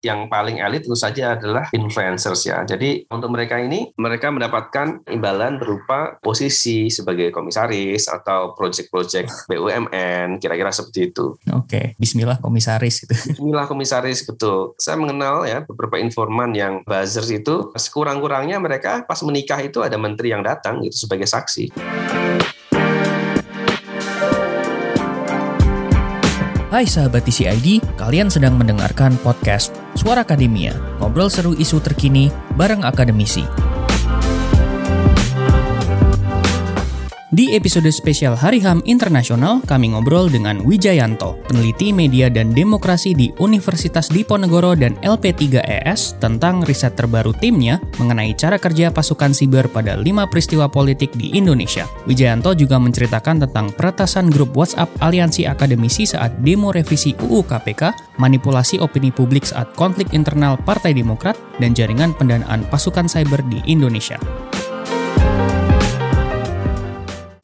yang paling elit tentu saja adalah influencers ya. Jadi untuk mereka ini mereka mendapatkan imbalan berupa posisi sebagai komisaris atau project-project BUMN kira-kira seperti itu. Oke, Bismillah komisaris itu. Bismillah komisaris betul. Saya mengenal ya beberapa informan yang buzzers itu sekurang-kurangnya mereka pas menikah itu ada menteri yang datang itu sebagai saksi. Hai sahabat TCID, kalian sedang mendengarkan podcast Suara Akademia, ngobrol seru isu terkini bareng akademisi. Di episode spesial Hari HAM Internasional, kami ngobrol dengan Wijayanto, peneliti media dan demokrasi di Universitas Diponegoro dan LP3ES tentang riset terbaru timnya mengenai cara kerja pasukan siber pada lima peristiwa politik di Indonesia. Wijayanto juga menceritakan tentang peretasan grup WhatsApp aliansi akademisi saat demo revisi UU KPK, manipulasi opini publik saat konflik internal Partai Demokrat, dan jaringan pendanaan pasukan cyber di Indonesia.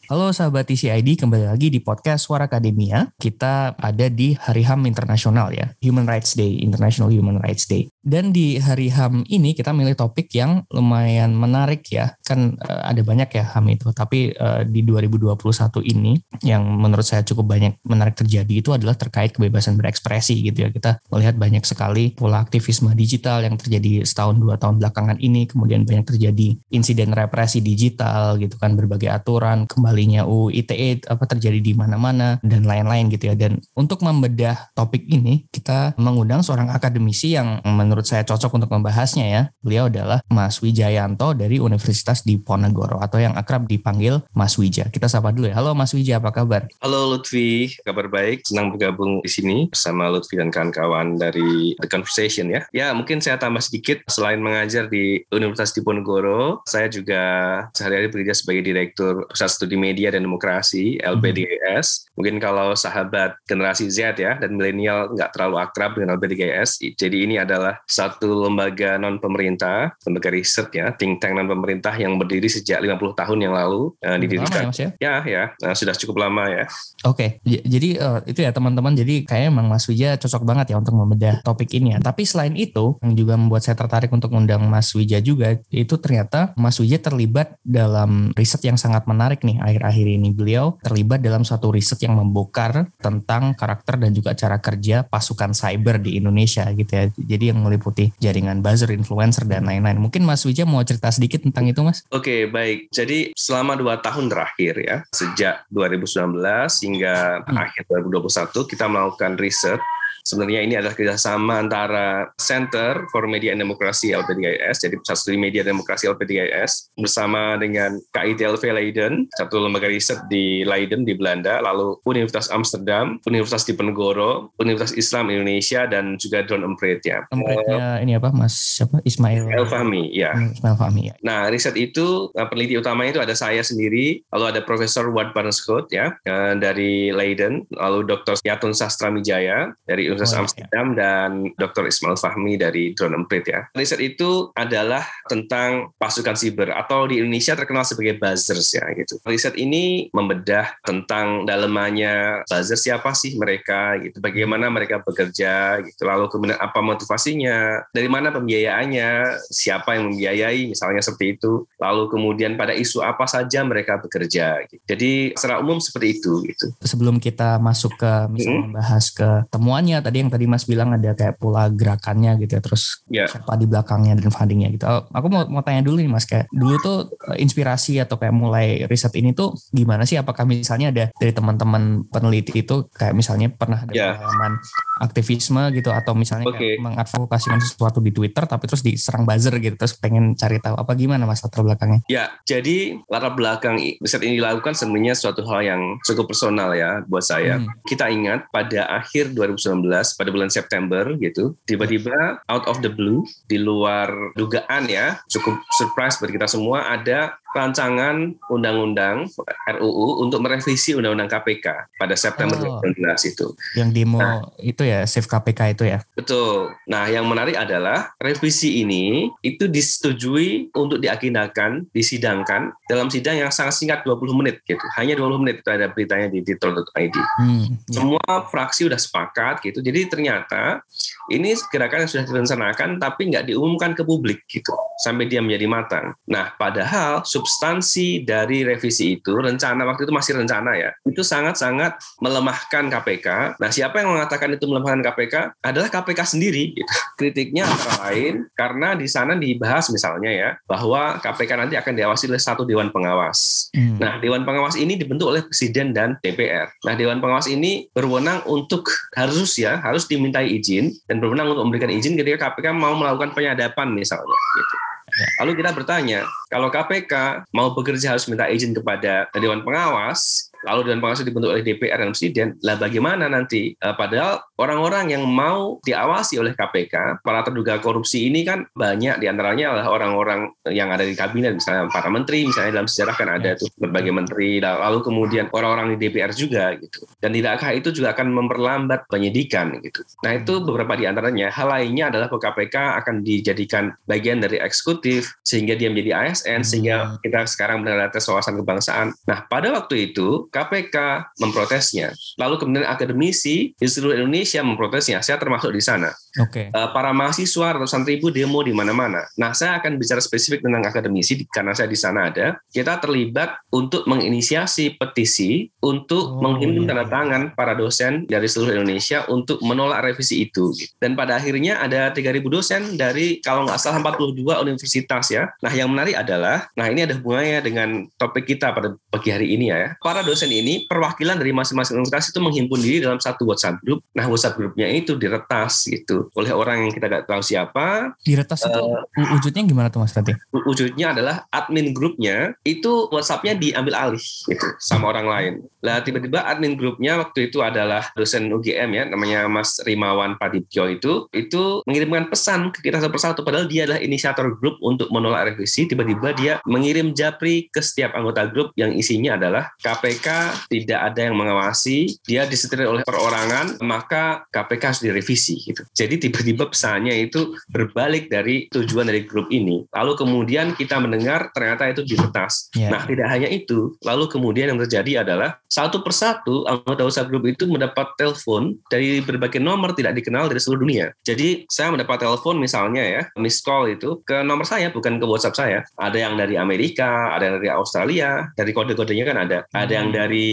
Halo sahabat TCID, kembali lagi di podcast Suara Akademia. Kita ada di Hari HAM Internasional ya, Human Rights Day, International Human Rights Day. Dan di Hari HAM ini kita milih topik yang lumayan menarik ya. Kan uh, ada banyak ya HAM itu, tapi uh, di 2021 ini yang menurut saya cukup banyak menarik terjadi itu adalah terkait kebebasan berekspresi gitu ya. Kita melihat banyak sekali pola aktivisme digital yang terjadi setahun dua tahun belakangan ini, kemudian banyak terjadi insiden represi digital gitu kan, berbagai aturan kembali kembalinya UU ITE apa terjadi di mana-mana dan lain-lain gitu ya. Dan untuk membedah topik ini kita mengundang seorang akademisi yang menurut saya cocok untuk membahasnya ya. Beliau adalah Mas Wijayanto dari Universitas Diponegoro atau yang akrab dipanggil Mas Wija. Kita sapa dulu ya. Halo Mas Wija, apa kabar? Halo Lutfi, kabar baik. Senang bergabung di sini bersama Lutfi dan kawan-kawan dari The Conversation ya. Ya, mungkin saya tambah sedikit selain mengajar di Universitas Diponegoro, saya juga sehari-hari bekerja sebagai direktur Pusat Studi Media dan Demokrasi LPDGS. Mungkin kalau sahabat generasi Z ya dan milenial nggak terlalu akrab dengan LPDGS, jadi ini adalah satu lembaga non pemerintah, lembaga riset ya, think tank non pemerintah yang berdiri sejak 50 tahun yang lalu uh, didirikan. Lama ya, Mas ya? Ya, ya, uh, sudah cukup lama ya. Oke, j- jadi uh, itu ya teman-teman. Jadi kayaknya emang Mas Wija cocok banget ya untuk membedah topik ini ya. Tapi selain itu, yang juga membuat saya tertarik untuk undang Mas Wija juga, itu ternyata Mas Wija terlibat dalam riset yang sangat menarik nih akhir-akhir ini. Beliau terlibat dalam suatu riset yang membongkar tentang karakter dan juga cara kerja pasukan cyber di Indonesia gitu ya. Jadi yang meliputi jaringan buzzer, influencer dan lain-lain. Mungkin Mas Wija mau cerita sedikit tentang itu, Mas? Oke, baik. Jadi selama dua tahun terakhir ya, sejak 2019 hingga Hmm. akhir 2021, kita melakukan riset Sebenarnya ini adalah kerjasama antara Center for Media and Democracy LPDIS, jadi Pusat Studi Media Demokrasi LPDIS, bersama dengan KITLV Leiden, satu lembaga riset di Leiden di Belanda, lalu Universitas Amsterdam, Universitas Diponegoro, Universitas Islam Indonesia, dan juga Drone Emprit ya. Tempatnya ini apa, Mas? Siapa? Ismail. El Fahmi, ya. Ismail Fahmi ya. Nah, riset itu eh, peneliti utama itu ada saya sendiri, lalu ada Profesor Ward Barneskot ya eh, dari Leiden, lalu Dr. Yatun Sastra Mijaya dari Universitas Oh, iya. Amsterdam dan Dr. Ismail Fahmi dari Drone Emprit ya. Riset itu adalah tentang pasukan siber atau di Indonesia terkenal sebagai buzzers ya gitu. Riset ini membedah tentang dalemannya buzzer siapa sih mereka gitu, bagaimana mereka bekerja gitu, lalu kemudian apa motivasinya, dari mana pembiayaannya, siapa yang membiayai misalnya seperti itu, lalu kemudian pada isu apa saja mereka bekerja. Gitu. Jadi secara umum seperti itu gitu. Sebelum kita masuk ke misalnya Hmm. bahas ke temuannya tadi yang tadi Mas bilang ada kayak pola gerakannya gitu ya, terus Ya. siapa di belakangnya dan fundingnya gitu. Oh, Aku mau mau tanya dulu nih Mas kayak dulu tuh eh, inspirasi atau kayak mulai riset ini tuh gimana sih? Apakah misalnya ada dari teman-teman peneliti itu kayak misalnya pernah ada Ya. pengalaman aktivisme gitu atau misalnya kayak Oke. mengadvokasikan sesuatu di Twitter tapi terus diserang buzzer gitu terus pengen cari tahu apa gimana Mas latar belakangnya? Ya, jadi latar belakang riset ini dilakukan sebenarnya suatu hal yang cukup personal ya buat saya. Hmm. Kita ingat pada akhir 2019, pada bulan September gitu, tiba-tiba out of the blue, di luar dugaan ya, cukup surprise buat kita semua, ada rancangan undang-undang RUU untuk merevisi undang-undang KPK pada September Oh. 2019 itu. Yang demo Nah. itu ya Save KPK itu ya. Betul. Nah, yang menarik adalah revisi ini itu disetujui untuk diagendakan, disidangkan dalam sidang yang sangat singkat 20 menit gitu. Hanya 20 menit itu ada beritanya di twitter.id. Hmm, ya. Semua fraksi udah sepakat gitu Jadi ternyata ini gerakan yang sudah direncanakan tapi nggak diumumkan ke publik gitu sampai dia menjadi matang. Nah, padahal substansi dari revisi itu rencana waktu itu masih rencana ya, itu sangat-sangat melemahkan KPK. Nah, siapa yang mengatakan itu melemahkan KPK adalah KPK sendiri. Gitu. Kritiknya antara lain karena di sana dibahas misalnya ya bahwa KPK nanti akan diawasi oleh satu dewan pengawas. Hmm. Nah, dewan pengawas ini dibentuk oleh presiden dan DPR. Nah, dewan pengawas ini berwenang untuk harus ya harus dimintai izin dan berwenang untuk memberikan izin ketika KPK mau melakukan penyadapan misalnya. Gitu. Ya. Lalu kita bertanya, kalau KPK mau bekerja harus minta izin kepada Dewan Pengawas, lalu Dewan Pengawas dibentuk oleh DPR dan Presiden, lah bagaimana nanti? Uh, padahal orang-orang yang mau diawasi oleh KPK, para terduga korupsi ini kan banyak di antaranya adalah orang-orang yang ada di kabinet, misalnya para menteri, misalnya dalam sejarah kan ada tuh berbagai menteri, lalu kemudian orang-orang di DPR juga gitu. Dan tidakkah itu juga akan memperlambat penyidikan gitu. Nah itu beberapa di antaranya. Hal lainnya adalah KPK akan dijadikan bagian dari eksekutif sehingga dia menjadi ASN hmm. sehingga kita sekarang mendengar tes wawasan kebangsaan. Nah, pada waktu itu KPK memprotesnya. Lalu kemudian akademisi di seluruh Indonesia memprotesnya. Saya termasuk di sana. Oke. Okay. Uh, para mahasiswa ratusan ribu demo di mana-mana. Nah, saya akan bicara spesifik tentang akademisi karena saya di sana ada. Kita terlibat untuk menginisiasi petisi untuk oh, mengirim iya. tanda tangan para dosen dari seluruh Indonesia untuk menolak revisi itu. Dan pada akhirnya ada 3.000 dosen dari kalau nggak salah 42 universitas universitas ya. Nah, yang menarik adalah, nah ini ada hubungannya dengan topik kita pada pagi hari ini ya. Para dosen ini perwakilan dari masing-masing universitas itu menghimpun diri dalam satu WhatsApp group. Nah, WhatsApp grupnya itu diretas gitu oleh orang yang kita nggak tahu siapa. Diretas uh, itu eh, wujudnya gimana tuh Mas Rati? Wujudnya adalah admin grupnya itu WhatsAppnya diambil alih gitu sama orang lain. Lah tiba-tiba admin grupnya waktu itu adalah dosen UGM ya, namanya Mas Rimawan Padipjo itu, itu mengirimkan pesan ke kita satu persatu padahal dia adalah inisiator grup untuk menolak revisi, tiba-tiba dia mengirim japri ke setiap anggota grup yang isinya adalah KPK tidak ada yang mengawasi, dia disetir oleh perorangan, maka KPK harus direvisi gitu. Jadi tiba-tiba pesannya itu berbalik dari tujuan dari grup ini. Lalu kemudian kita mendengar ternyata itu diretas. Yeah. Nah, tidak hanya itu, lalu kemudian yang terjadi adalah satu persatu anggota usaha grup itu mendapat telepon dari berbagai nomor tidak dikenal dari seluruh dunia. Jadi saya mendapat telepon misalnya ya, miss call itu ke nomor saya bukan ke WhatsApp saya. Ada yang dari Amerika, ada yang dari Australia, dari kode-kodenya kan ada. Ada yang hmm. dari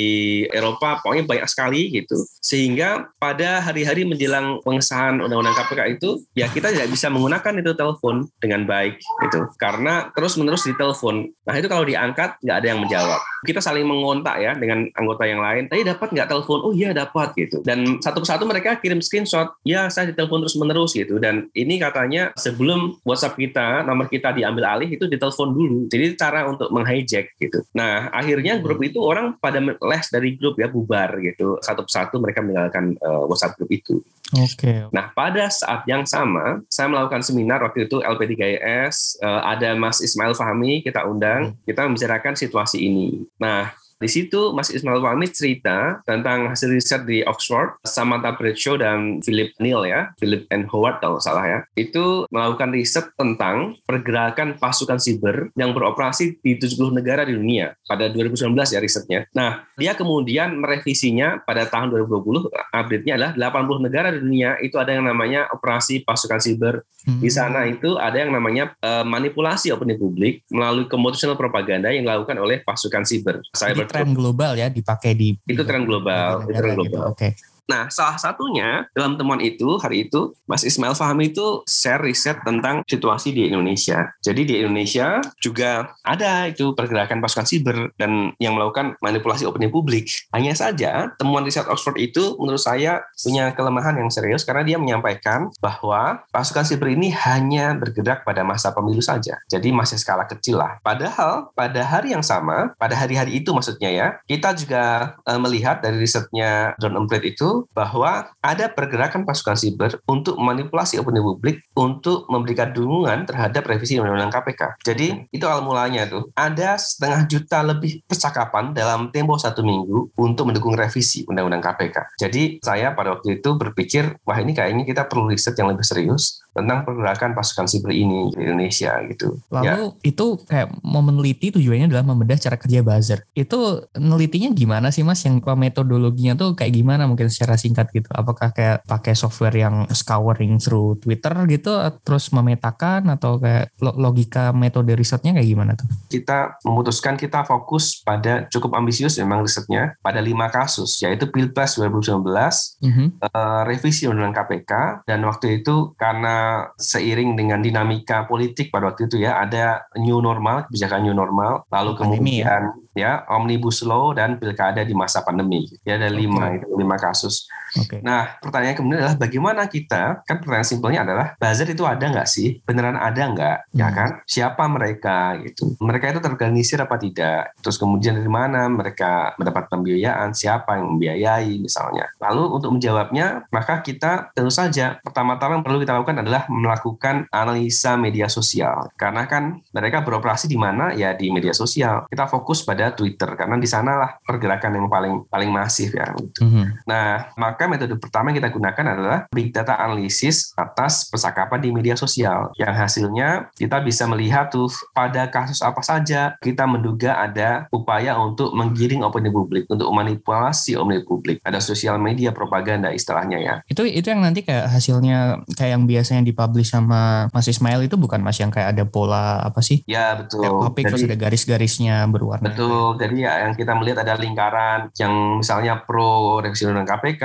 Eropa, pokoknya banyak sekali gitu. Sehingga pada hari-hari menjelang pengesahan undang-undang KPK itu, ya kita tidak bisa menggunakan itu telepon dengan baik gitu. Karena terus-menerus ditelepon. Nah itu kalau diangkat nggak ada yang menjawab. Kita saling mengontak ya dengan anggota yang lain. Tadi dapat nggak telepon? Oh iya dapat gitu. Dan satu persatu mereka kirim screenshot. Ya saya ditelepon terus-menerus gitu. Dan ini katanya sebelum WhatsApp kita nomor kita diambil alih itu ditelepon dulu. Jadi cara untuk menghijack gitu. Nah, akhirnya grup itu orang pada les dari grup ya bubar gitu. Satu persatu mereka meninggalkan uh, WhatsApp grup itu. Oke. Okay. Nah, pada saat yang sama, saya melakukan seminar waktu itu LP3IS, uh, eh, ada Mas Ismail Fahmi, kita undang, hmm. kita membicarakan situasi ini. Nah, di situ Mas Ismail Fahmi cerita tentang hasil riset di Oxford, Samantha Bradshaw dan Philip Neal ya, Philip and Howard kalau salah ya, itu melakukan riset tentang pergerakan pasukan siber yang beroperasi di 70 negara di dunia pada 2019 ya risetnya. Nah, dia kemudian merevisinya pada tahun 2020, update-nya adalah 80 negara di dunia itu ada yang namanya operasi pasukan siber. Hmm. Di sana itu ada yang namanya uh, manipulasi opini publik melalui computational propaganda yang dilakukan oleh pasukan siber. Cyber tren global ya dipakai di itu tren global, itu tren global. Gitu. Oke. Okay. Nah, salah satunya dalam temuan itu hari itu Mas Ismail Fahmi itu share riset tentang situasi di Indonesia. Jadi di Indonesia juga ada itu pergerakan pasukan siber dan yang melakukan manipulasi opini publik. Hanya saja temuan riset Oxford itu menurut saya punya kelemahan yang serius karena dia menyampaikan bahwa pasukan siber ini hanya bergerak pada masa pemilu saja. Jadi masih skala kecil lah. Padahal pada hari yang sama, pada hari-hari itu maksudnya ya, kita juga uh, melihat dari risetnya John Umbrett itu bahwa ada pergerakan pasukan siber untuk manipulasi opini publik untuk memberikan dukungan terhadap revisi Undang-Undang KPK. Jadi itu awal mulanya tuh. Ada setengah juta lebih percakapan dalam tempo satu minggu untuk mendukung revisi Undang-Undang KPK. Jadi saya pada waktu itu berpikir, wah ini kayaknya kita perlu riset yang lebih serius tentang pergerakan pasukan sipil ini di Indonesia gitu. Lalu ya. itu kayak mau meneliti tujuannya adalah membedah cara kerja buzzer. Itu nelitinya gimana sih mas? Yang metodologinya tuh kayak gimana mungkin secara singkat gitu? Apakah kayak pakai software yang scouring through Twitter gitu, terus memetakan atau kayak logika metode risetnya kayak gimana tuh? Kita memutuskan kita fokus pada cukup ambisius memang risetnya pada lima kasus yaitu Pilpres 2019, mm -hmm. uh, revisi Undang-Undang KPK dan waktu itu karena seiring dengan dinamika politik pada waktu itu ya ada new normal kebijakan new normal lalu kemudian ya. ya omnibus law dan pilkada di masa pandemi ya ada okay. lima itu lima kasus Okay. Nah, pertanyaan kemudian adalah bagaimana kita, kan pertanyaan simpelnya adalah buzzer itu ada nggak sih? Beneran ada nggak? Ya hmm. Ya kan? Siapa mereka gitu? Mereka itu terorganisir apa tidak? Terus kemudian dari mana mereka mendapat pembiayaan? Siapa yang membiayai misalnya? Lalu untuk menjawabnya, maka kita tentu saja pertama-tama yang perlu kita lakukan adalah melakukan analisa media sosial. Karena kan mereka beroperasi di mana? Ya di media sosial. Kita fokus pada Twitter karena di sanalah pergerakan yang paling paling masif ya. Gitu. Hmm. Nah, maka maka metode pertama yang kita gunakan adalah big data analysis atas percakapan di media sosial. Yang hasilnya kita bisa melihat tuh pada kasus apa saja kita menduga ada upaya untuk menggiring opini publik, untuk memanipulasi opini publik. Ada sosial media propaganda istilahnya ya. Itu itu yang nanti kayak hasilnya kayak yang biasanya dipublish sama Mas Ismail itu bukan Mas yang kayak ada pola apa sih? Ya betul. topik terus ada garis-garisnya berwarna. Betul. Jadi ya yang kita melihat ada lingkaran yang misalnya pro revisi undang KPK,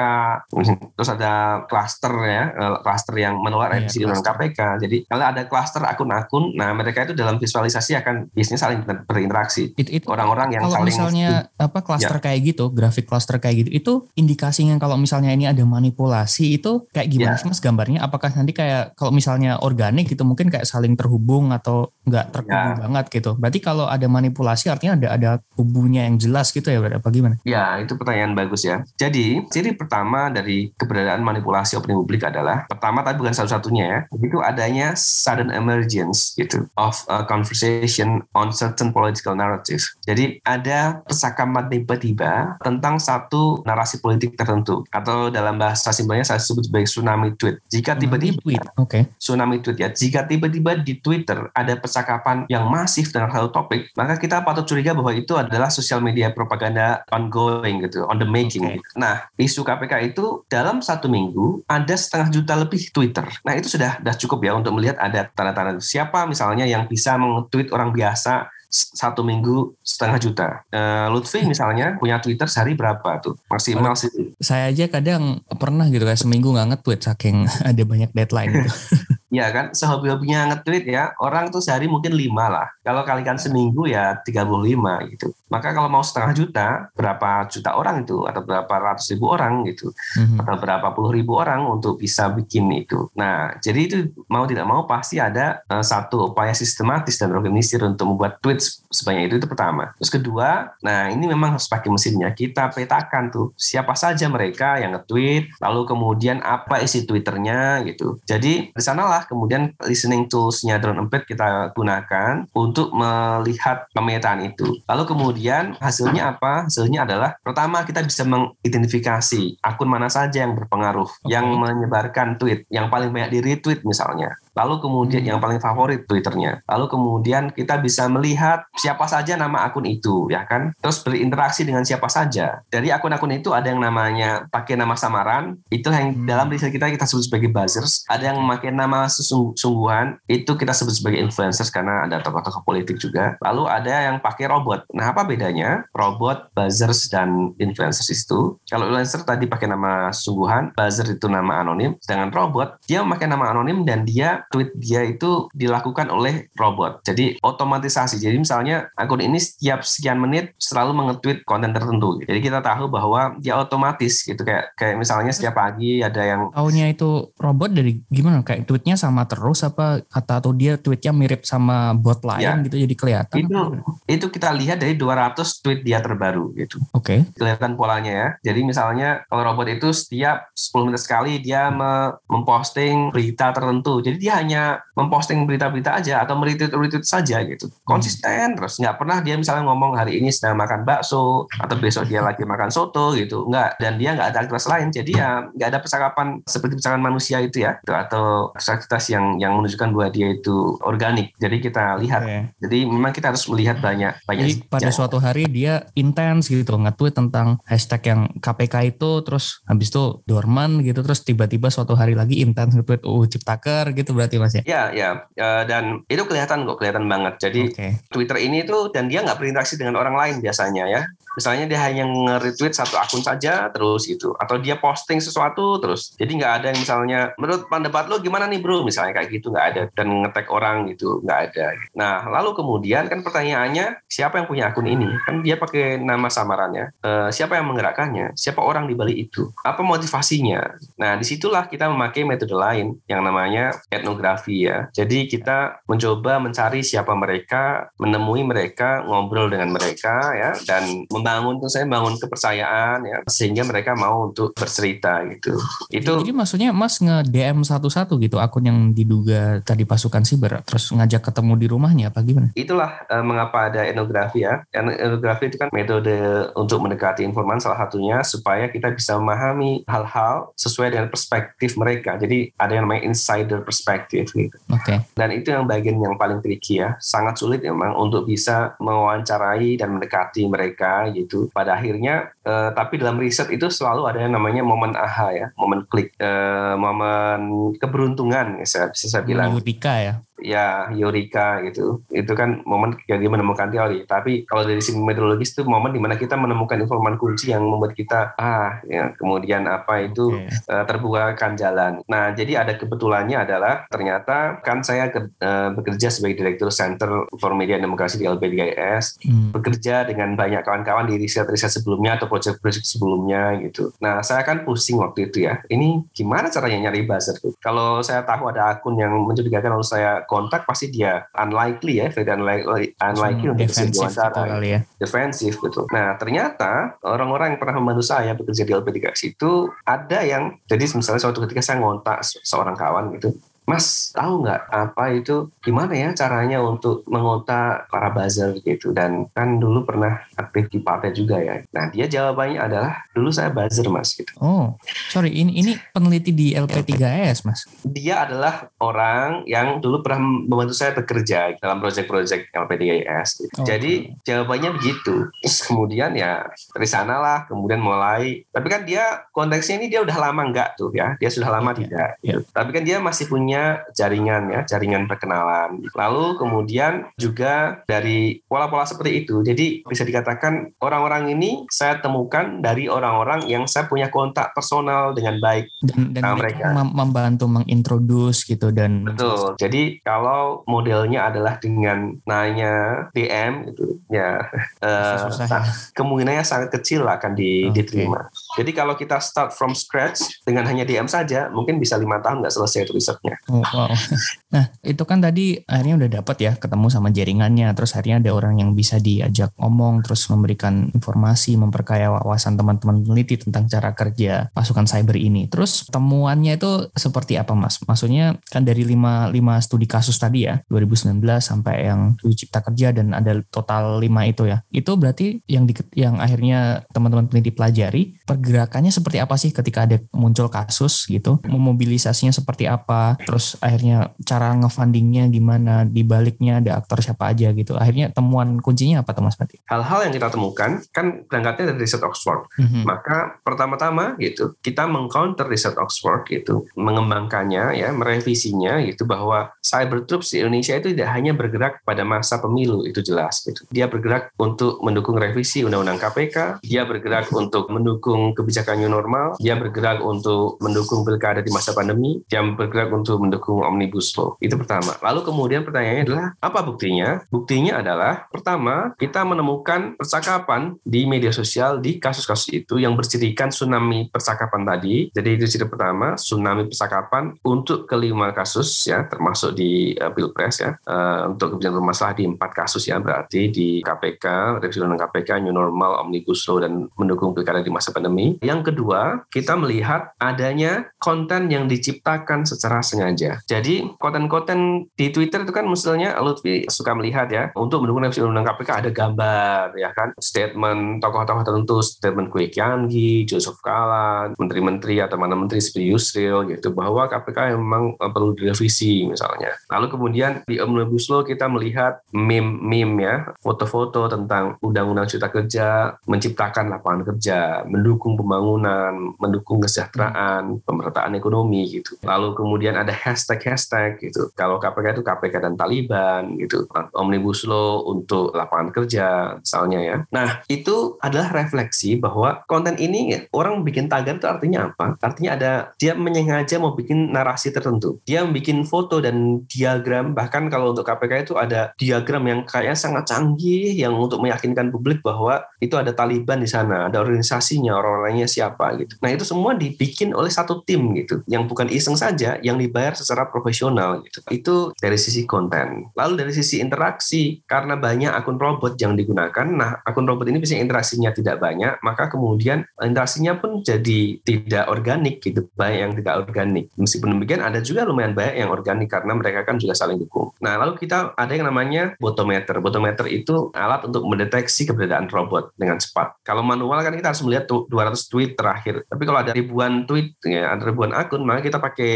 terus ada klaster ya klaster yang menolak iya, revisi undang KPK jadi kalau ada klaster akun-akun nah mereka itu dalam visualisasi akan biasanya saling berinteraksi. Orang-orang yang kalau saling misalnya apa klaster ya. kayak gitu grafik klaster kayak gitu itu indikasinya kalau misalnya ini ada manipulasi itu kayak gimana ya. sih mas gambarnya? Apakah nanti kayak kalau misalnya organik gitu mungkin kayak saling terhubung atau nggak terhubung ya. banget gitu? Berarti kalau ada manipulasi artinya ada ada hubungnya yang jelas gitu ya apa gimana? Ya itu pertanyaan bagus ya. Jadi ciri pertama pertama dari keberadaan manipulasi opini publik adalah pertama tapi bukan satu-satunya ya itu adanya sudden emergence gitu of a conversation on certain political narrative jadi ada percakapan tiba-tiba tentang satu narasi politik tertentu atau dalam bahasa simpelnya saya sebut sebagai tsunami tweet jika tiba-tiba okay. tsunami tweet ya jika tiba-tiba di Twitter ada percakapan yang masif tentang satu topik maka kita patut curiga bahwa itu adalah sosial media propaganda ongoing gitu on the making okay. nah isu KPK itu dalam satu minggu ada setengah juta lebih Twitter. Nah itu sudah sudah cukup ya untuk melihat ada tanda-tanda siapa misalnya yang bisa meng-tweet orang biasa satu minggu setengah juta. Uh, Lutfi misalnya punya Twitter sehari berapa tuh maksimal sih? Saya aja kadang pernah gitu kayak seminggu nggak nge-tweet saking ada banyak deadline gitu. Ya kan, sehobi-hobinya nge-tweet ya, orang tuh sehari mungkin lima lah. Kalau kalikan seminggu ya 35 gitu. Maka kalau mau setengah juta, berapa juta orang itu? Atau berapa ratus ribu orang gitu. Mm-hmm. Atau berapa puluh ribu orang untuk bisa bikin itu. Nah, jadi itu mau tidak mau pasti ada uh, satu upaya sistematis dan organisir untuk membuat tweet sebanyak itu, itu pertama. Terus kedua, nah ini memang harus pakai mesinnya. Kita petakan tuh siapa saja mereka yang nge-tweet, lalu kemudian apa isi Twitternya gitu. Jadi di sanalah kemudian listening toolsnya drone embed kita gunakan untuk melihat pemetaan itu. Lalu kemudian hasilnya apa? Hasilnya adalah pertama kita bisa mengidentifikasi akun mana saja yang berpengaruh, okay. yang menyebarkan tweet, yang paling banyak di retweet misalnya. Lalu kemudian hmm. yang paling favorit Twitternya. Lalu kemudian kita bisa melihat siapa saja nama akun itu, ya kan? Terus berinteraksi dengan siapa saja. Dari akun-akun itu ada yang namanya pakai nama samaran, itu yang hmm. dalam riset kita kita sebut sebagai buzzers. Ada yang memakai nama sesungguhan, itu kita sebut sebagai influencers karena ada tokoh-tokoh politik juga. Lalu ada yang pakai robot. Nah, apa bedanya robot, buzzers dan influencers itu? Kalau influencer tadi pakai nama sungguhan, buzzer itu nama anonim, sedangkan robot dia memakai nama anonim dan dia tweet dia itu dilakukan oleh robot. Jadi otomatisasi. Jadi misalnya akun ini setiap sekian menit selalu mengetweet konten tertentu. Jadi kita tahu bahwa dia otomatis gitu kayak kayak misalnya setiap pagi ada yang Taunya itu robot dari gimana? Kayak tweetnya sama terus apa kata atau dia tweetnya mirip sama bot lain Ya. gitu jadi kelihatan? itu itu kita lihat dari 200 tweet dia terbaru gitu. Oke. kelihatan polanya ya. Jadi misalnya kalau robot itu setiap 10 menit sekali dia me- memposting berita tertentu. Jadi dia hanya memposting berita-berita aja atau meretweet-retweet saja gitu. Konsisten terus nggak pernah dia misalnya ngomong hari ini sedang makan bakso atau besok dia lagi makan soto gitu. Nggak dan dia nggak ada aktivitas lain. Jadi ya nggak ada percakapan seperti percakapan manusia itu ya Itu, atau aktivitas yang yang menunjukkan bahwa dia itu organik. Jadi kita lihat. Oke. Jadi memang kita harus melihat banyak banyak Jadi pada suatu hari dia intens gitu nge-tweet tentang hashtag yang KPK itu terus habis itu dorman gitu terus tiba-tiba suatu hari lagi intens nge-tweet UU Ciptaker gitu berarti Mas ya. Ya, ya, Eh, dan itu kelihatan kok, kelihatan banget. Jadi Oke. Twitter ini tuh dan dia nggak berinteraksi dengan orang lain biasanya ya. Misalnya dia hanya nge-retweet satu akun saja terus gitu, atau dia posting sesuatu terus. Jadi nggak ada yang misalnya menurut pendapat lo gimana nih bro, misalnya kayak gitu nggak ada dan nge-tag orang gitu nggak ada. Nah lalu kemudian kan pertanyaannya siapa yang punya akun ini? Kan dia pakai nama samarannya. Eh, siapa yang menggerakkannya? Siapa orang di balik itu? Apa motivasinya? Nah di situlah kita memakai metode lain yang namanya etnografi ya. Jadi kita mencoba mencari siapa mereka, menemui mereka, ngobrol dengan mereka ya, dan membangun tuh saya bangun kepercayaan ya, sehingga mereka mau untuk bercerita gitu. Itu Jadi maksudnya Mas nge-DM satu-satu gitu akun yang diduga tadi pasukan siber terus ngajak ketemu di rumahnya apa gimana? itulah eh, mengapa ada etnografi ya. Dan Etnografi itu kan metode untuk mendekati informan salah satunya supaya kita bisa memahami hal-hal sesuai dengan perspektif mereka. Jadi ada yang namanya insider perspective gitu. Oke. Dan itu yang bagian yang paling tricky ya. Sangat sulit memang untuk bisa mewawancarai dan mendekati mereka gitu. Pada akhirnya, eh, tapi dalam riset itu selalu ada yang namanya momen aha ya, momen klik, eh, momen keberuntungan ya, saya bisa saya bilang ya. Ya Eureka gitu. Itu kan momen ketika dia menemukan teori. Tapi kalau dari sisi metodologis itu momen di mana kita menemukan informan kunci yang membuat kita ah ya kemudian apa itu Oke. eh, terbukakan jalan. Nah, jadi ada kebetulannya adalah ternyata kan saya ke- eh, bekerja sebagai direktur Center for Media and Demokrasi di LP3IS, Hmm. bekerja dengan banyak kawan-kawan di riset-riset sebelumnya atau proyek-proyek sebelumnya gitu. Nah, saya kan pusing waktu itu ya. Ini gimana caranya nyari buzzer? Kalau saya tahu ada akun yang mencurigakan lalu saya kontak, pasti dia unlikely ya, very unlikely, unlikely untuk bisa defensif gitu diwawancara kali ya. defensif betul. Nah ternyata orang-orang yang pernah membantu saya bekerja di LP3 itu ada yang jadi misalnya suatu ketika saya ngontak se- seorang kawan gitu, Mas tahu nggak apa itu gimana ya caranya untuk mengontak para buzzer gitu dan kan dulu pernah aktif di partai juga ya. Nah dia jawabannya adalah dulu saya buzzer mas gitu. Oh, sorry ini ini peneliti di LP3S Mas. Dia adalah orang yang dulu pernah membantu saya bekerja dalam proyek-proyek LP3IS. Gitu. Oh, Jadi jawabannya begitu. Terus kemudian ya dari sanalah kemudian mulai. Tapi kan dia konteksnya ini dia udah lama enggak tuh ya. Dia sudah lama Iya, tidak. gitu. Tapi kan dia masih punya jaringan ya, jaringan perkenalan. Lalu kemudian juga dari pola-pola seperti itu. Jadi bisa dikatakan orang-orang ini saya temukan dari orang-orang yang saya punya kontak personal dengan baik. Dan, dan Nah, mereka mem- membantu mengintroduce gitu dan Betul. Jadi kalau modelnya adalah dengan nanya DM gitu, ya eh, Susah ya. nah, kemungkinannya sangat kecil akan di- Oke. diterima. Jadi kalau kita start from scratch dengan hanya DM saja, mungkin bisa lima tahun nggak selesai itu risetnya. Oh, wow. Nah, itu kan tadi akhirnya udah dapat ya ketemu sama jaringannya, terus akhirnya ada orang yang bisa diajak ngomong, terus memberikan informasi, memperkaya wawasan teman-teman peneliti tentang cara kerja pasukan cyber ini. Terus temuannya itu seperti apa, Mas? Maksudnya kan dari lima, lima studi kasus tadi ya, 2019 sampai yang cipta kerja dan ada total lima itu ya. Itu berarti yang di, yang akhirnya teman-teman peneliti pelajari, pergerakannya seperti apa sih ketika ada muncul kasus gitu, memobilisasinya seperti apa, terus akhirnya cara ngefundingnya gimana, di baliknya ada aktor siapa aja gitu. Akhirnya temuan kuncinya apa tuh Mas Pati? Hal-hal yang kita temukan kan berangkatnya dari riset Oxford. Mhm. Maka pertama-tama gitu kita mengcounter riset Oxford gitu, mengembangkannya ya, merevisinya gitu bahwa cyber troops di Indonesia itu tidak hanya bergerak pada masa pemilu itu jelas gitu. Dia bergerak untuk mendukung revisi undang-undang KPK, dia bergerak untuk mendukung kebijakan new normal, dia bergerak untuk mendukung pilkada di masa pandemi, dia bergerak untuk mendukung omnibus law. Itu pertama. Lalu kemudian pertanyaannya adalah apa buktinya? Buktinya adalah pertama kita menemukan percakapan di media sosial di kasus-kasus itu yang bercirikan tsunami percakapan tadi. Jadi itu ciri pertama, tsunami percakapan untuk kelima kasus ya, termasuk di uh, pilpres ya, uh, untuk kebijakan bermasalah di empat kasus ya, berarti di KPK, revisi undang KPK, new normal, omnibus law dan mendukung pilkada di masa pandemi. Yang kedua, kita melihat adanya konten yang diciptakan secara sengaja. Jadi konten-konten di Twitter itu kan misalnya Lutfi suka melihat ya, untuk mendukung revisi undang KPK ada gambar ya kan, statement tokoh-tokoh tertentu, statement Kwe Kiangi, Joseph Kala, menteri-menteri atau mana menteri seperti Yusril gitu bahwa KPK memang eh, perlu direvisi misalnya. Lalu kemudian di Omnibus Law kita melihat meme-meme ya, foto-foto tentang undang-undang cipta kerja, menciptakan lapangan kerja, mendukung pembangunan, mendukung kesejahteraan, pemerataan ekonomi gitu. Lalu kemudian ada hashtag-hashtag gitu. Kalau KPK itu KPK dan Taliban gitu. Omnibus Law untuk lapangan kerja misalnya ya. Nah, itu adalah refleksi bahwa konten ini orang bikin tagar itu artinya apa? Artinya ada dia menyengaja mau bikin narasi tertentu. Dia bikin foto dan diagram bahkan kalau untuk KPK itu ada diagram yang kayaknya sangat canggih yang untuk meyakinkan publik bahwa itu ada Taliban di sana, ada organisasinya, orang-orangnya siapa gitu. Nah, itu semua dibikin oleh satu tim gitu, yang bukan iseng saja, yang dibayar secara profesional gitu. Itu dari sisi konten. Lalu dari sisi interaksi, karena banyak akun robot yang digunakan, nah akun robot ini biasanya interaksinya tidak banyak, maka kemudian interaksinya pun jadi tidak organik gitu, banyak yang tidak organik. Meskipun demikian ada juga lumayan banyak yang organik karena mereka kan juga saling dukung. Nah, lalu kita ada yang namanya botometer. Botometer itu alat untuk mendeteksi keberadaan robot dengan cepat. Kalau manual kan kita harus melihat 200 tweet terakhir. Tapi kalau ada ribuan tweet, ya, ada ribuan akun, maka kita pakai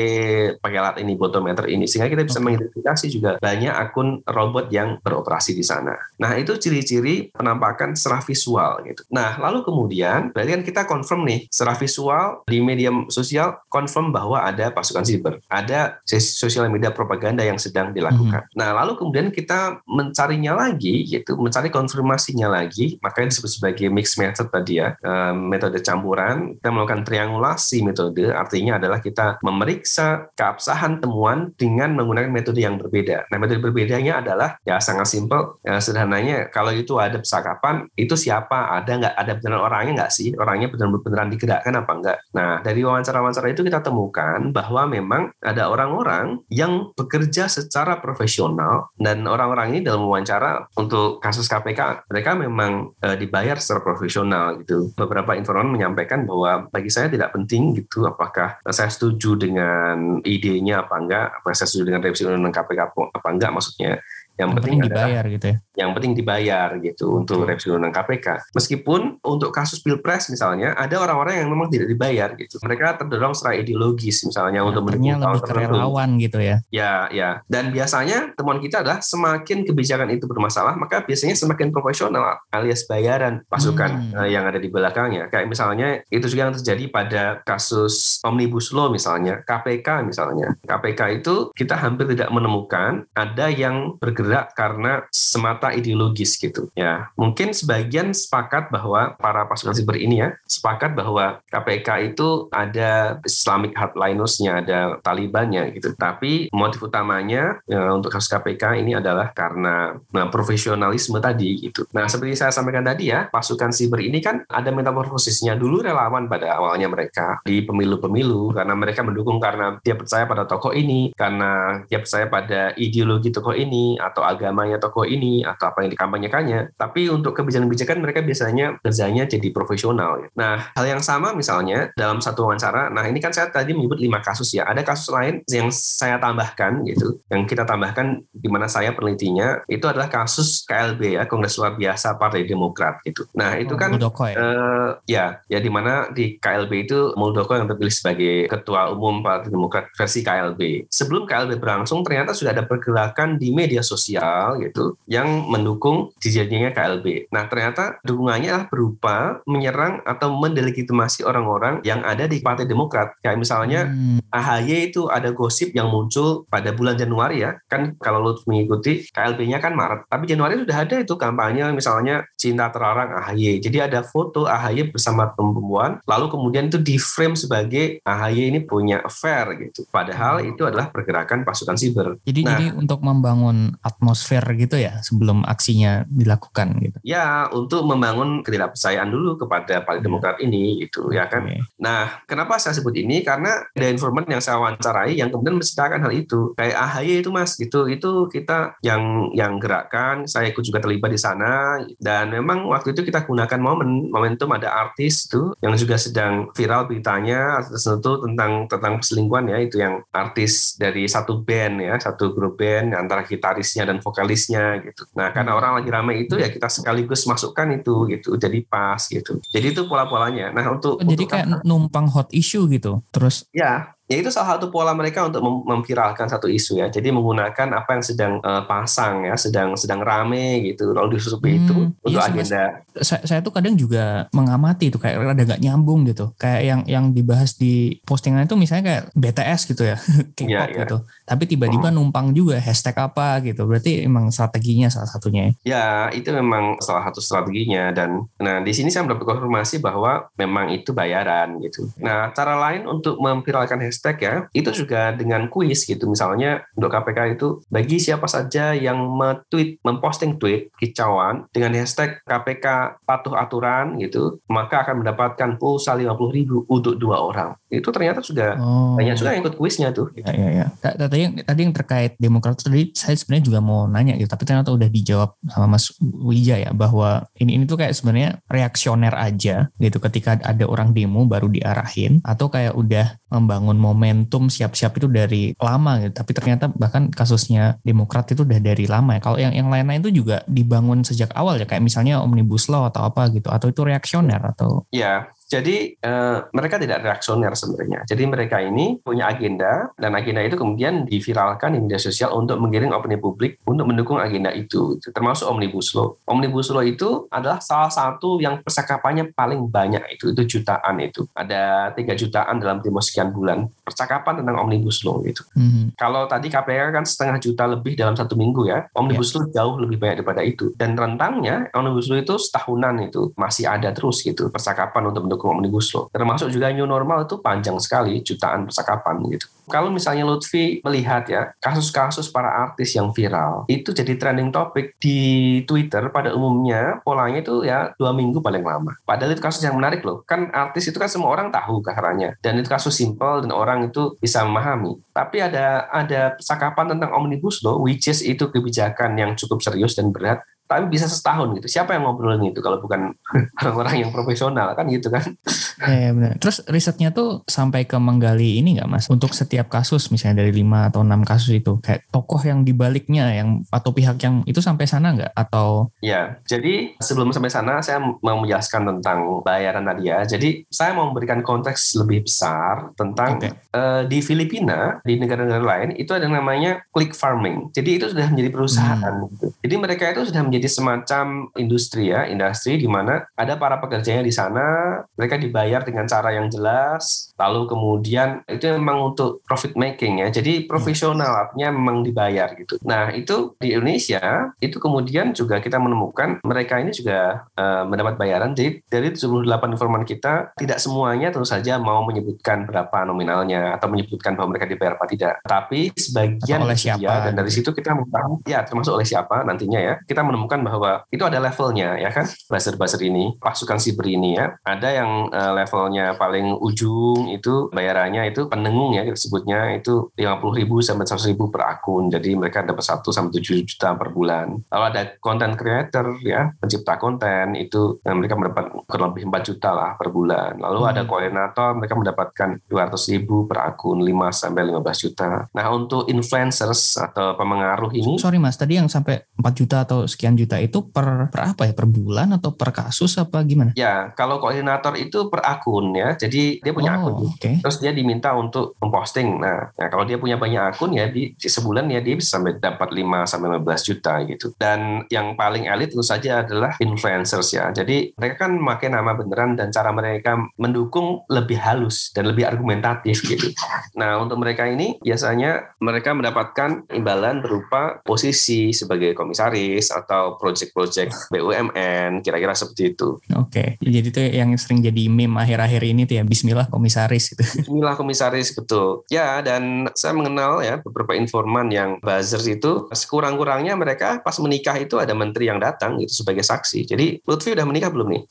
pakai alat ini botometer ini sehingga kita bisa okay. mengidentifikasi juga banyak akun robot yang beroperasi di sana. Nah, itu ciri-ciri penampakan secara visual gitu. Nah, lalu kemudian berarti kan kita confirm nih secara visual di media sosial confirm bahwa ada pasukan siber, ada sosial media propaganda yang sedang dilakukan. Hmm. Nah, lalu kemudian kita mencarinya lagi gitu, mencari konfirmasinya lagi, makanya disebut sebagai mixed method tadi ya, metode campuran. Kita melakukan triangulasi metode, artinya adalah kita memeriksa keabsahan temuan dengan menggunakan metode yang berbeda. Nah, metode berbedanya adalah ya sangat simpel, ya, sederhananya kalau itu ada percakapan, itu siapa? Ada nggak? Ada beneran orangnya nggak sih? Orangnya beneran-beneran digerakkan apa enggak? Nah, dari wawancara-wawancara itu kita temukan bahwa memang ada orang-orang yang bekerja secara profesional dan orang-orang ini dalam wawancara untuk kasus KPK mereka memang e, dibayar secara profesional gitu. Beberapa informan menyampaikan bahwa bagi saya tidak penting gitu apakah saya setuju dengan idenya apa enggak, apakah saya setuju dengan revisi undang-undang KPK apa enggak maksudnya yang, yang penting, penting dibayar adalah, gitu ya. Yang penting dibayar gitu untuk revisi undang KPK. Meskipun untuk kasus Pilpres misalnya ada orang-orang yang memang tidak dibayar gitu. Mereka terdorong secara ideologis misalnya ya, untuk mendukung lebih gitu ya. Ya, ya. Dan biasanya temuan kita adalah semakin kebijakan itu bermasalah, maka biasanya semakin profesional alias bayaran pasukan hmm. Eh, yang ada di belakangnya. Kayak misalnya itu juga yang terjadi pada kasus Omnibus Law misalnya, KPK misalnya. KPK itu kita hampir tidak menemukan ada yang bergerak bergerak karena semata ideologis gitu. Ya mungkin sebagian sepakat bahwa para pasukan siber ini ya sepakat bahwa KPK itu ada Islamic hardlinersnya ada Talibannya gitu. Tapi motif utamanya ya, untuk kasus KPK ini adalah karena nah, profesionalisme tadi gitu. Nah seperti saya sampaikan tadi ya pasukan siber ini kan ada metamorfosisnya. Dulu relawan pada awalnya mereka di pemilu-pemilu karena mereka mendukung karena dia percaya pada tokoh ini karena dia percaya pada ideologi tokoh ini atau agamanya tokoh ini atau apa yang dikampanyekannya. Tapi untuk kebijakan-kebijakan mereka biasanya kerjanya jadi profesional. Ya. Nah, hal yang sama misalnya dalam satu wawancara, nah ini kan saya tadi menyebut lima kasus ya. Ada kasus lain yang saya tambahkan gitu, yang kita tambahkan di mana saya penelitinya itu adalah kasus KLB ya, Kongres Luar Biasa Partai Demokrat gitu. Nah, itu oh, kan Muldoko ya. Uh, ya, ya di mana di KLB itu Muldoko yang terpilih sebagai ketua umum Partai Demokrat versi KLB. Sebelum KLB berlangsung ternyata sudah ada pergerakan di media sosial sosial gitu yang yang mendukung dijadinya KLB. Nah ternyata dukungannya adalah berupa menyerang atau mendelegitimasi orang-orang yang ada di Partai Demokrat. Kayak misalnya hmm. AHY itu ada gosip yang muncul pada bulan Januari ya. Kan kalau lu mengikuti KLB-nya kan Maret. Tapi Januari sudah ada itu kampanye misalnya cinta terlarang AHY. Jadi ada foto AHY bersama perempuan. Lalu kemudian itu di frame sebagai AHY ini punya affair gitu. Padahal hmm. itu adalah pergerakan pasukan siber. Jadi nah, jadi untuk membangun atmosfer gitu ya sebelum aksinya dilakukan gitu. Ya, untuk membangun ketidakpercayaan dulu kepada Partai iya. Demokrat ini gitu ya kan. Nah, kenapa saya sebut ini? Karena ada informan yang saya wawancarai yang kemudian menceritakan hal itu. Kayak AHY itu Mas gitu. Itu kita yang yang gerakkan, saya ikut juga terlibat di sana dan memang waktu itu kita gunakan momen momentum ada artis itu yang juga sedang viral beritanya tentu tentang tentang perselingkuhan ya itu yang artis dari satu band ya, satu grup band antara gitarisnya dan vokalisnya gitu. Nah, karena hmm. orang lagi ramai itu ya kita sekaligus masukkan itu gitu. Jadi pas gitu. Jadi itu pola-polanya. Nah, untuk oh, Jadi untuk kayak numpang hot issue gitu. Terus Ya, ya itu salah satu pola mereka untuk mem memviralkan satu isu ya. Jadi menggunakan apa yang sedang uh, pasang ya, sedang sedang rame gitu. Lalu disusupi hmm, itu iya untuk agenda. Saya, saya tuh kadang juga mengamati itu kayak ada gak nyambung gitu. Kayak yang yang dibahas di postingan itu misalnya kayak BTS gitu ya, K-pop ya, ya. gitu. Tapi tiba-tiba hmm. numpang juga hashtag apa gitu. Berarti emang strateginya salah satunya. Ya, ya itu memang salah satu strateginya dan nah di sini saya mendapat konfirmasi bahwa memang itu bayaran gitu. Nah, cara lain untuk memviralkan hashtag hashtag ya, itu juga dengan kuis gitu. Misalnya untuk KPK itu bagi siapa saja yang me-tweet, memposting tweet kicauan dengan hashtag KPK patuh aturan gitu, maka akan mendapatkan pulsa 50 ribu untuk dua orang. Itu ternyata sudah oh. banyak juga yang ikut kuisnya tuh. Gitu. Ya, ya, ya. Tadi yang, tadi yang terkait Demokrat tadi saya sebenarnya juga mau nanya gitu, tapi ternyata udah dijawab sama Mas Wija ya bahwa ini ini tuh kayak sebenarnya reaksioner aja gitu ketika ada orang demo baru diarahin atau kayak udah membangun momentum siap-siap itu dari lama gitu. Tapi ternyata bahkan kasusnya Demokrat itu udah dari lama ya. Kalau yang yang lain-lain itu juga dibangun sejak awal ya kayak misalnya Omnibus Law atau apa gitu atau itu reaksioner atau Ya, jadi uh, mereka tidak reaksioner sebenarnya. Jadi mereka ini punya agenda dan agenda itu kemudian diviralkan di media sosial untuk menggiring opini publik untuk mendukung agenda itu, termasuk omnibus law. Omnibus law itu adalah salah satu yang percakapannya paling banyak itu, itu jutaan itu. Ada tiga jutaan dalam tempo sekian bulan percakapan tentang omnibus law itu. Mm-hmm. Kalau tadi KPK kan setengah juta lebih dalam satu minggu ya, omnibus yeah. law jauh lebih banyak daripada itu. Dan rentangnya omnibus law itu setahunan itu masih ada terus gitu percakapan untuk mendukung mendukung Omnibus Law. Termasuk juga new normal itu panjang sekali, jutaan percakapan gitu. Kalau misalnya Lutfi melihat ya, kasus-kasus para artis yang viral, itu jadi trending topik di Twitter pada umumnya polanya itu ya dua minggu paling lama. Padahal itu kasus yang menarik loh. Kan artis itu kan semua orang tahu kasarannya. Dan itu kasus simpel dan orang itu bisa memahami. Tapi ada ada percakapan tentang Omnibus Law, which is itu kebijakan yang cukup serius dan berat tapi bisa setahun gitu. Siapa yang ngobrolin itu kalau bukan orang-orang yang profesional kan gitu kan? Iya ya, benar. Terus risetnya tuh sampai ke menggali ini nggak mas? Untuk setiap kasus misalnya dari lima atau enam kasus itu kayak tokoh yang dibaliknya yang atau pihak yang itu sampai sana nggak? Atau? Ya, jadi sebelum sampai sana saya mau menjelaskan tentang bayaran tadi ya. Jadi saya mau memberikan konteks lebih besar tentang okay. uh, di Filipina di negara-negara lain itu ada namanya click farming. Jadi itu sudah menjadi perusahaan. Hmm. Gitu. Jadi mereka itu sudah menjadi menjadi semacam industri ya, industri di mana ada para pekerjanya di sana, mereka dibayar dengan cara yang jelas, lalu kemudian itu memang untuk profit making ya, jadi profesional artinya memang dibayar gitu. Nah itu di Indonesia itu kemudian juga kita menemukan mereka ini juga uh, mendapat bayaran. Jadi dari 78 informan kita tidak semuanya tentu saja mau menyebutkan berapa nominalnya atau menyebutkan bahwa mereka dibayar apa tidak, tapi sebagian oleh siapa, ya, dan dari gitu. situ kita mengetahui ya termasuk oleh siapa nantinya ya kita menemukan menemukan bahwa itu ada levelnya ya kan? Buzzer-buzzer ini pasukan siber ini ya. Ada yang uh, levelnya paling ujung itu bayarannya itu penengung ya kita sebutnya itu 50 ribu sampai 100 ribu per akun. Jadi mereka dapat 1 sampai 7 juta per bulan. Lalu ada content creator ya pencipta konten itu yang mereka mendapat kurang lebih 4 juta lah per bulan. Lalu hmm. ada koordinator mereka mendapatkan 200 ribu per akun 5 sampai 15 juta. Nah untuk influencers atau pemengaruh ini sorry mas tadi yang sampai 4 juta atau sekian juta juta itu per, per apa ya? Per bulan atau per kasus apa gimana? Ya, kalau koordinator itu per akun ya. Jadi dia punya oh, akun. Okay. Terus dia diminta untuk memposting. Nah, nah, kalau dia punya banyak akun ya di, di sebulan ya dia bisa sampai dapat 5 sampai 15 juta gitu. Dan yang paling elit tentu saja adalah influencers ya. Jadi mereka kan memakai nama beneran dan cara mereka mendukung lebih halus dan lebih argumentatif gitu. Nah, untuk mereka ini biasanya mereka mendapatkan imbalan berupa posisi sebagai komisaris atau project-project BUMN, kira-kira seperti itu. Oke, okay. jadi itu yang sering jadi meme akhir-akhir ini tuh ya, Bismillah komisaris itu. Bismillah komisaris betul. Ya, dan saya mengenal ya beberapa informan yang buzzer itu sekurang-kurangnya mereka pas menikah itu ada menteri yang datang gitu sebagai saksi. Jadi Lutfi udah menikah belum nih?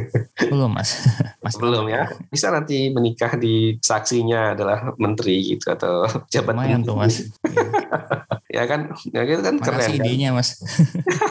belum mas. mas belum ya. Bisa nanti menikah di saksinya adalah menteri gitu atau jabat Lumayan tuh mas. ya kan, ya itu kan Makasih keren. Kan? idenya mas.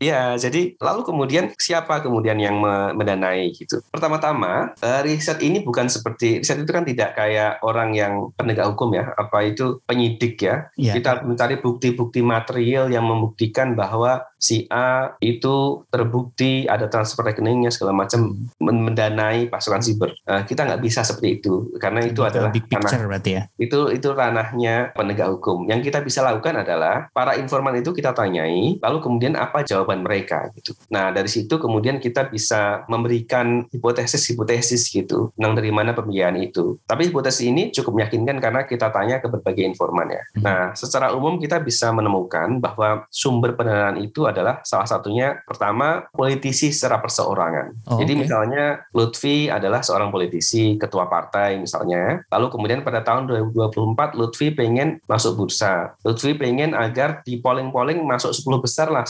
Ya, jadi lalu kemudian siapa kemudian yang mendanai gitu? Pertama-tama, riset ini bukan seperti riset itu kan tidak kayak orang yang penegak hukum ya, apa itu penyidik ya. ya. Kita mencari bukti-bukti material yang membuktikan bahwa si A itu terbukti ada transfer rekeningnya segala macam mendanai pasukan siber. Uh, kita nggak bisa seperti itu karena itu, itu adalah big picture ranah, berarti ya. Itu itu ranahnya penegak hukum. Yang kita bisa lakukan adalah para informan itu kita tanyai, lalu kemudian apa jawaban mereka gitu. Nah dari situ kemudian kita bisa memberikan hipotesis-hipotesis gitu tentang dari mana pembiayaan itu. Tapi hipotesis ini cukup meyakinkan karena kita tanya ke berbagai informan ya. Hmm. Nah secara umum kita bisa menemukan bahwa sumber pendanaan itu adalah salah satunya pertama politisi secara perseorangan. Oh, Jadi okay. misalnya Lutfi adalah seorang politisi, ketua partai misalnya. Lalu kemudian pada tahun 2024 Lutfi pengen masuk bursa. Lutfi pengen agar di polling-polling masuk 10 besar lah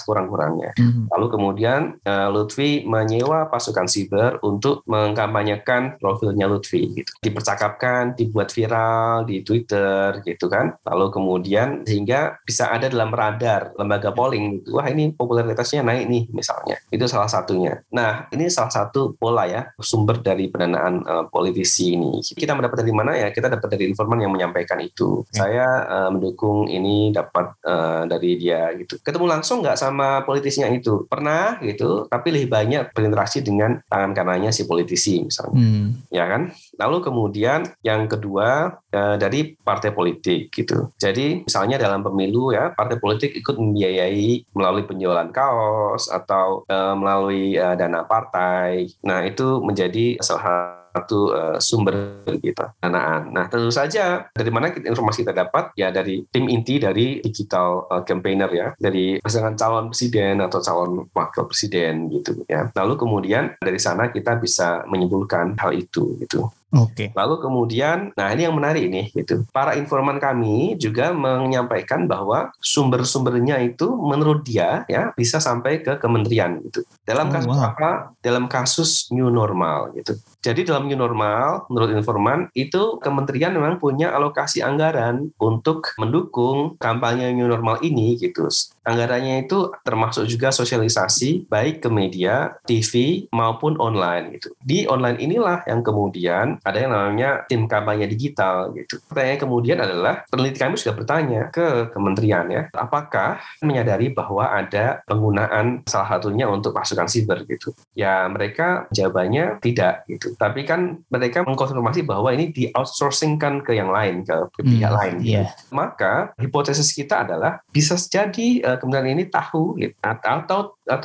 sekurang-kurangnya. Hmm. Lalu kemudian uh, Lutfi menyewa pasukan siber untuk mengkampanyekan profilnya Lutfi gitu. Dipercakapkan, dibuat viral di Twitter gitu kan. Lalu kemudian sehingga bisa ada dalam radar lembaga polling gitu. Wah ini popularitasnya naik nih misalnya. Itu salah satunya. Nah, ini salah satu pola ya sumber dari pendanaan uh, politisi ini. Kita mendapat dari mana ya? Kita dapat dari informan yang menyampaikan itu. Hmm. Saya uh, mendukung ini dapat uh, dari dia gitu. Ketemu langsung nggak sama politisnya itu? Pernah gitu, tapi lebih banyak berinteraksi dengan tangan kanannya si politisi misalnya. Hmm. Ya kan? Lalu kemudian yang kedua uh, dari partai politik gitu. Jadi misalnya dalam pemilu ya, partai politik ikut membiayai melalui penjualan kaos atau uh, melalui uh, dana partai. Nah, itu menjadi salah satu uh, sumber kita danaan. Nah, tentu saja dari mana informasi kita dapat ya dari tim inti dari digital uh, campaigner ya, dari pasangan calon presiden atau calon wakil presiden gitu ya. Lalu kemudian dari sana kita bisa menyimpulkan hal itu gitu. Oke. Okay. Lalu kemudian, nah ini yang menarik ini, gitu. Para informan kami juga menyampaikan bahwa sumber-sumbernya itu menurut dia ya bisa sampai ke kementerian gitu. Dalam oh, kasus wow. apa? Dalam kasus new normal gitu. Jadi dalam new normal, menurut informan itu kementerian memang punya alokasi anggaran untuk mendukung kampanye new normal ini gitu. Anggarannya itu termasuk juga sosialisasi baik ke media, TV maupun online gitu. Di online inilah yang kemudian ada yang namanya tim kampanye digital gitu. Pertanyaan kemudian adalah peneliti kami sudah bertanya ke kementerian ya, apakah menyadari bahwa ada penggunaan salah satunya untuk pasukan siber gitu. Ya mereka jawabannya tidak gitu tapi kan mereka mengkonfirmasi bahwa ini di outsourcingkan ke yang lain, ke, ke pihak hmm, lain. Gitu. Yeah. Maka hipotesis kita adalah bisa jadi uh, kemudian ini tahu gitu, atau atau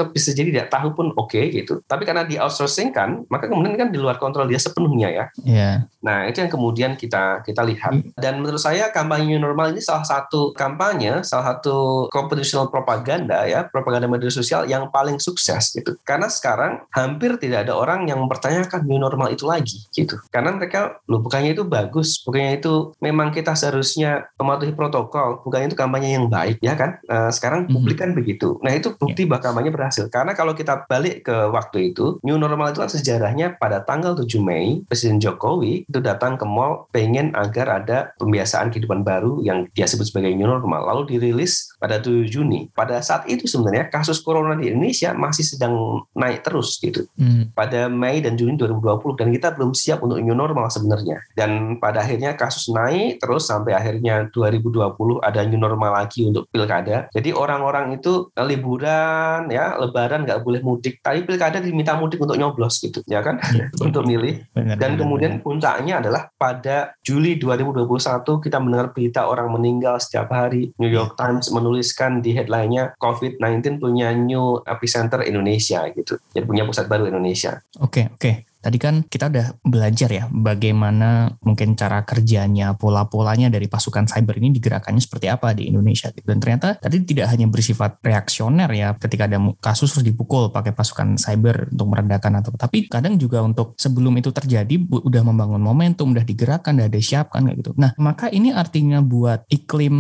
bisa jadi tidak tahu pun oke okay, gitu. Tapi karena di outsourcing kan, maka kemudian kan di luar kontrol dia sepenuhnya ya. Yeah. Nah itu yang kemudian kita kita lihat. Hmm. Dan menurut saya kampanye normal ini salah satu kampanye, salah satu computational propaganda ya, propaganda media sosial yang paling sukses gitu. Karena sekarang hampir tidak ada orang yang mempertanyakan new normal itu lagi gitu. Karena mereka loh bukannya itu bagus, bukannya itu memang kita seharusnya mematuhi protokol, bukannya itu kampanye yang baik ya kan. Uh, sekarang publik kan begitu. Nah itu bukti yeah. bahwa kampanye berhasil. Karena kalau kita balik ke waktu itu, new normal itu kan sejarahnya pada tanggal 7 Mei, Presiden Jokowi itu datang ke mall pengen agar ada pembiasaan kehidupan baru yang dia sebut sebagai new normal. Lalu dirilis pada 7 Juni. Pada saat itu sebenarnya kasus corona di Indonesia masih sedang naik terus gitu. Hmm. Pada Mei dan Juni 2020 dan kita belum siap untuk new normal sebenarnya. Dan pada akhirnya kasus naik terus sampai akhirnya 2020 ada new normal lagi untuk pilkada. Jadi orang-orang itu liburan ya, lebaran nggak boleh mudik. Tapi pilkada diminta mudik untuk nyoblos gitu, ya kan? Ya, untuk milih. Benar, dan benar, kemudian benar. puncaknya adalah pada Juli 2021 kita mendengar berita orang meninggal setiap hari. New York iya. Times menuliskan di headline-nya COVID-19 punya new epicenter Indonesia gitu. Jadi punya pusat baru Indonesia. Oke, okay, oke. Okay. Tadi kan kita udah belajar ya bagaimana mungkin cara kerjanya, pola-polanya dari pasukan cyber ini digerakkannya seperti apa di Indonesia. Gitu. Dan ternyata tadi tidak hanya bersifat reaksioner ya ketika ada kasus harus dipukul pakai pasukan cyber untuk meredakan atau tapi kadang juga untuk sebelum itu terjadi udah membangun momentum, udah digerakkan, udah disiapkan kayak gitu. Nah, maka ini artinya buat iklim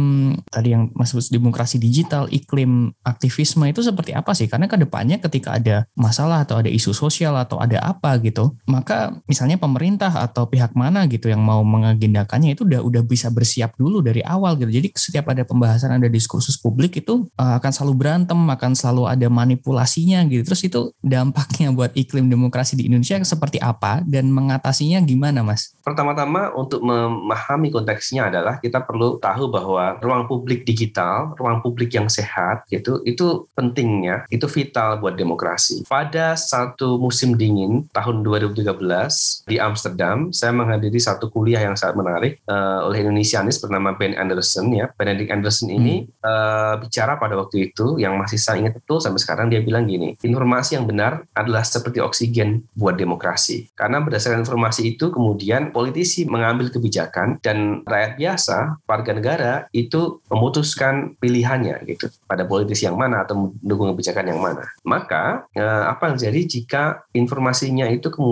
tadi yang sebut demokrasi digital, iklim aktivisme itu seperti apa sih? Karena ke depannya ketika ada masalah atau ada isu sosial atau ada apa gitu, maka misalnya pemerintah atau pihak mana gitu yang mau mengagendakannya itu udah udah bisa bersiap dulu dari awal gitu. Jadi setiap ada pembahasan ada diskursus publik itu uh, akan selalu berantem, akan selalu ada manipulasinya gitu. Terus itu dampaknya buat iklim demokrasi di Indonesia seperti apa dan mengatasinya gimana, Mas? Pertama-tama untuk memahami konteksnya adalah kita perlu tahu bahwa ruang publik digital, ruang publik yang sehat gitu, itu pentingnya, itu vital buat demokrasi. Pada satu musim dingin tahun 2013 di Amsterdam, saya menghadiri satu kuliah yang sangat menarik uh, oleh Indonesianis bernama Ben Anderson ya. Benedict Anderson ini hmm. uh, bicara pada waktu itu yang masih saya ingat betul sampai sekarang dia bilang gini, informasi yang benar adalah seperti oksigen buat demokrasi. Karena berdasarkan informasi itu kemudian politisi mengambil kebijakan dan rakyat biasa, warga negara itu memutuskan pilihannya gitu pada politisi yang mana atau mendukung kebijakan yang mana. Maka eh, apa yang terjadi jika informasinya itu kemudian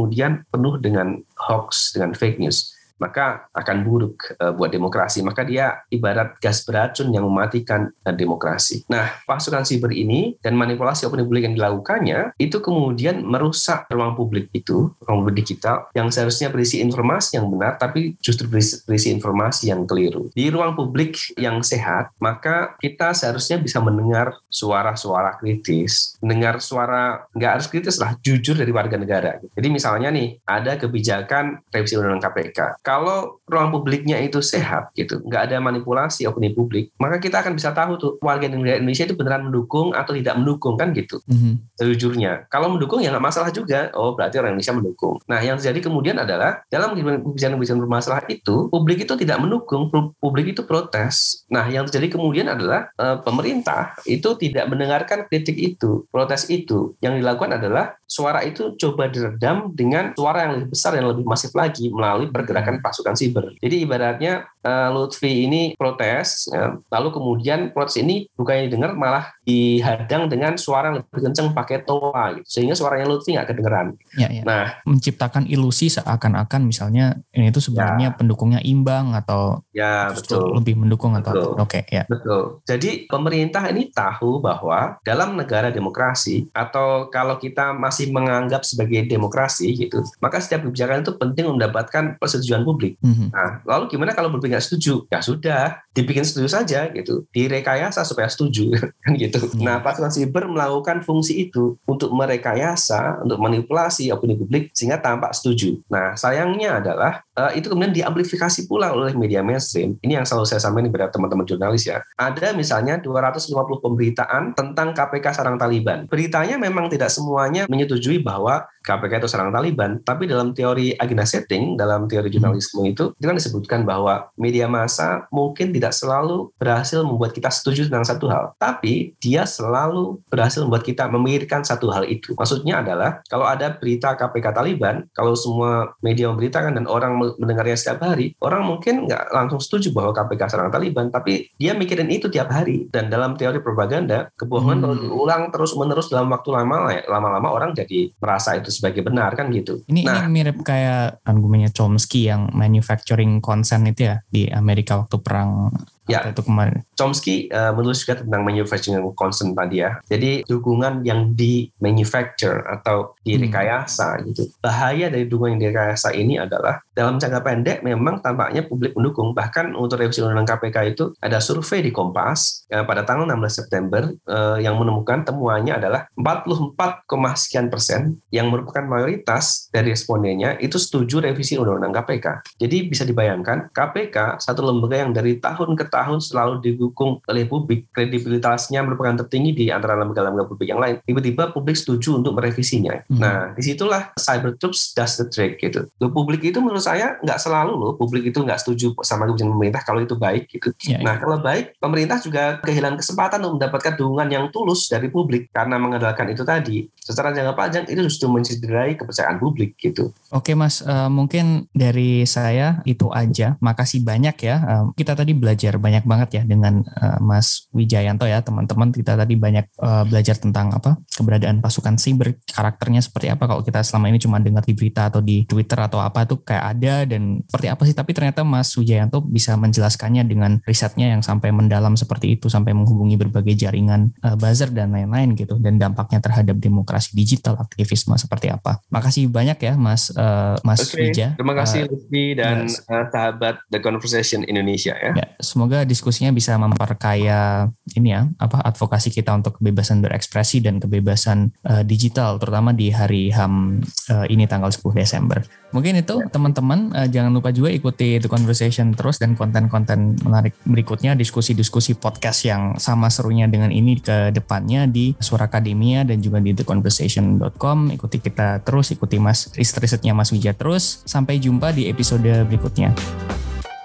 penuh dengan hoax, dengan fake news? Maka akan buruk uh, buat demokrasi. Maka dia ibarat gas beracun yang mematikan uh, demokrasi. Nah, pasukan siber ini dan manipulasi opini publik yang dilakukannya itu kemudian merusak ruang publik itu, ruang publik digital yang seharusnya berisi informasi yang benar tapi justru berisi, berisi informasi yang keliru. Di ruang publik yang sehat, maka kita seharusnya bisa mendengar suara-suara kritis, mendengar suara nggak harus kritis lah, jujur dari warga negara. Jadi misalnya nih, ada kebijakan revisi undang-undang KPK kalau ruang publiknya itu sehat gitu, nggak ada manipulasi opini publik, maka kita akan bisa tahu tuh warga negara Indonesia itu beneran mendukung atau tidak mendukung kan gitu. Mm-hmm. Sejujurnya, kalau mendukung ya nggak masalah juga. Oh berarti orang Indonesia mendukung. Nah yang terjadi kemudian adalah dalam kebijakan-kebijakan bermasalah itu, publik itu tidak mendukung, publik itu protes. Nah yang terjadi kemudian adalah e, pemerintah itu tidak mendengarkan kritik itu, protes itu. Yang dilakukan adalah suara itu coba diredam dengan suara yang lebih besar yang lebih masif lagi melalui pergerakan pasukan siber. Jadi ibaratnya Lutfi ini protes, ya, lalu kemudian protes ini bukannya didengar malah dihadang dengan suara yang lebih kencang pakai toa, gitu. sehingga suaranya Lutfi nggak kedengeran. Ya, ya. Nah, menciptakan ilusi seakan-akan misalnya ini itu sebenarnya ya. pendukungnya imbang atau ya betul lebih mendukung atau oke okay, ya. Betul. Jadi pemerintah ini tahu bahwa dalam negara demokrasi atau kalau kita masih menganggap sebagai demokrasi gitu, maka setiap kebijakan itu penting mendapatkan persetujuan publik. Mm-hmm. Nah, lalu gimana kalau publik nggak setuju? Ya sudah, dibikin setuju saja gitu, direkayasa supaya setuju kan gitu. Mm-hmm. Nah, pasukan siber melakukan fungsi itu untuk merekayasa, untuk manipulasi opini publik sehingga tampak setuju. Nah, sayangnya adalah uh, itu kemudian diamplifikasi pula oleh media mainstream. Ini yang selalu saya sampaikan kepada teman-teman jurnalis ya. Ada misalnya 250 pemberitaan tentang KPK sarang Taliban. Beritanya memang tidak semuanya menyetujui bahwa KPK itu sarang Taliban, tapi dalam teori agenda setting, dalam teori jurnalisme jurnalisme itu itu kan disebutkan bahwa media massa mungkin tidak selalu berhasil membuat kita setuju tentang satu hal, tapi dia selalu berhasil membuat kita memikirkan satu hal itu. Maksudnya adalah kalau ada berita KPK Taliban, kalau semua media memberitakan dan orang mendengarnya setiap hari, orang mungkin nggak langsung setuju bahwa KPK serang Taliban, tapi dia mikirin itu tiap hari. Dan dalam teori propaganda, kebohongan hmm. kalau diulang terus menerus dalam waktu lama, lama-lama orang jadi merasa itu sebagai benar kan gitu. Ini, nah, ini mirip kayak argumennya Chomsky yang manufacturing consent itu ya di Amerika waktu perang Ya, itu kemarin. Chomsky uh, menulis juga tentang manufacturing concern tadi ya. Jadi dukungan yang di manufacture atau direkayasa hmm. gitu. Bahaya dari dukungan yang direkayasa ini adalah dalam jangka pendek memang tampaknya publik mendukung. Bahkan untuk revisi undang-undang KPK itu ada survei di Kompas uh, pada tanggal 16 September uh, yang menemukan temuannya adalah 44, sekian persen yang merupakan mayoritas dari respondennya itu setuju revisi undang-undang KPK. Jadi bisa dibayangkan KPK satu lembaga yang dari tahun ke tahun selalu didukung oleh publik, kredibilitasnya merupakan tertinggi di antara lembaga-lembaga publik yang lain. Tiba-tiba publik setuju untuk merevisinya. Hmm. Nah, di situlah cyber troops does the trick gitu. Loh, publik itu menurut saya nggak selalu loh, publik itu nggak setuju sama kebijakan pemerintah kalau itu baik gitu. Ya, ya. Nah, kalau baik, pemerintah juga kehilangan kesempatan untuk mendapatkan dukungan yang tulus dari publik karena mengandalkan itu tadi. Secara jangka panjang itu justru mencederai kepercayaan publik gitu. Oke Mas, uh, mungkin dari saya itu aja. Makasih banyak ya. Uh, kita tadi belajar banyak banget ya dengan uh, Mas Wijayanto ya teman-teman kita tadi banyak uh, belajar tentang apa keberadaan pasukan cyber karakternya seperti apa kalau kita selama ini cuma dengar di berita atau di Twitter atau apa tuh kayak ada dan seperti apa sih tapi ternyata Mas Wijayanto bisa menjelaskannya dengan risetnya yang sampai mendalam seperti itu sampai menghubungi berbagai jaringan uh, buzzer dan lain-lain gitu dan dampaknya terhadap demokrasi digital aktivisme seperti apa. Makasih banyak ya Mas uh, Mas okay. Wija. Terima kasih uh, Lutfi dan uh, sahabat The Conversation Indonesia ya. ya semoga diskusinya bisa memperkaya ini ya apa advokasi kita untuk kebebasan berekspresi dan kebebasan uh, digital terutama di hari HAM uh, ini tanggal 10 Desember. Mungkin itu ya. teman-teman uh, jangan lupa juga ikuti The Conversation terus dan konten-konten menarik berikutnya diskusi-diskusi podcast yang sama serunya dengan ini ke depannya di Suara Akademia dan juga di theconversation.com. Ikuti kita terus, ikuti Mas riset-risetnya Mas Wija terus. Sampai jumpa di episode berikutnya.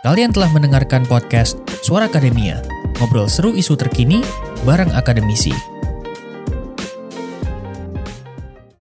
Kalian telah mendengarkan podcast Suara Akademia, ngobrol seru isu terkini bareng akademisi.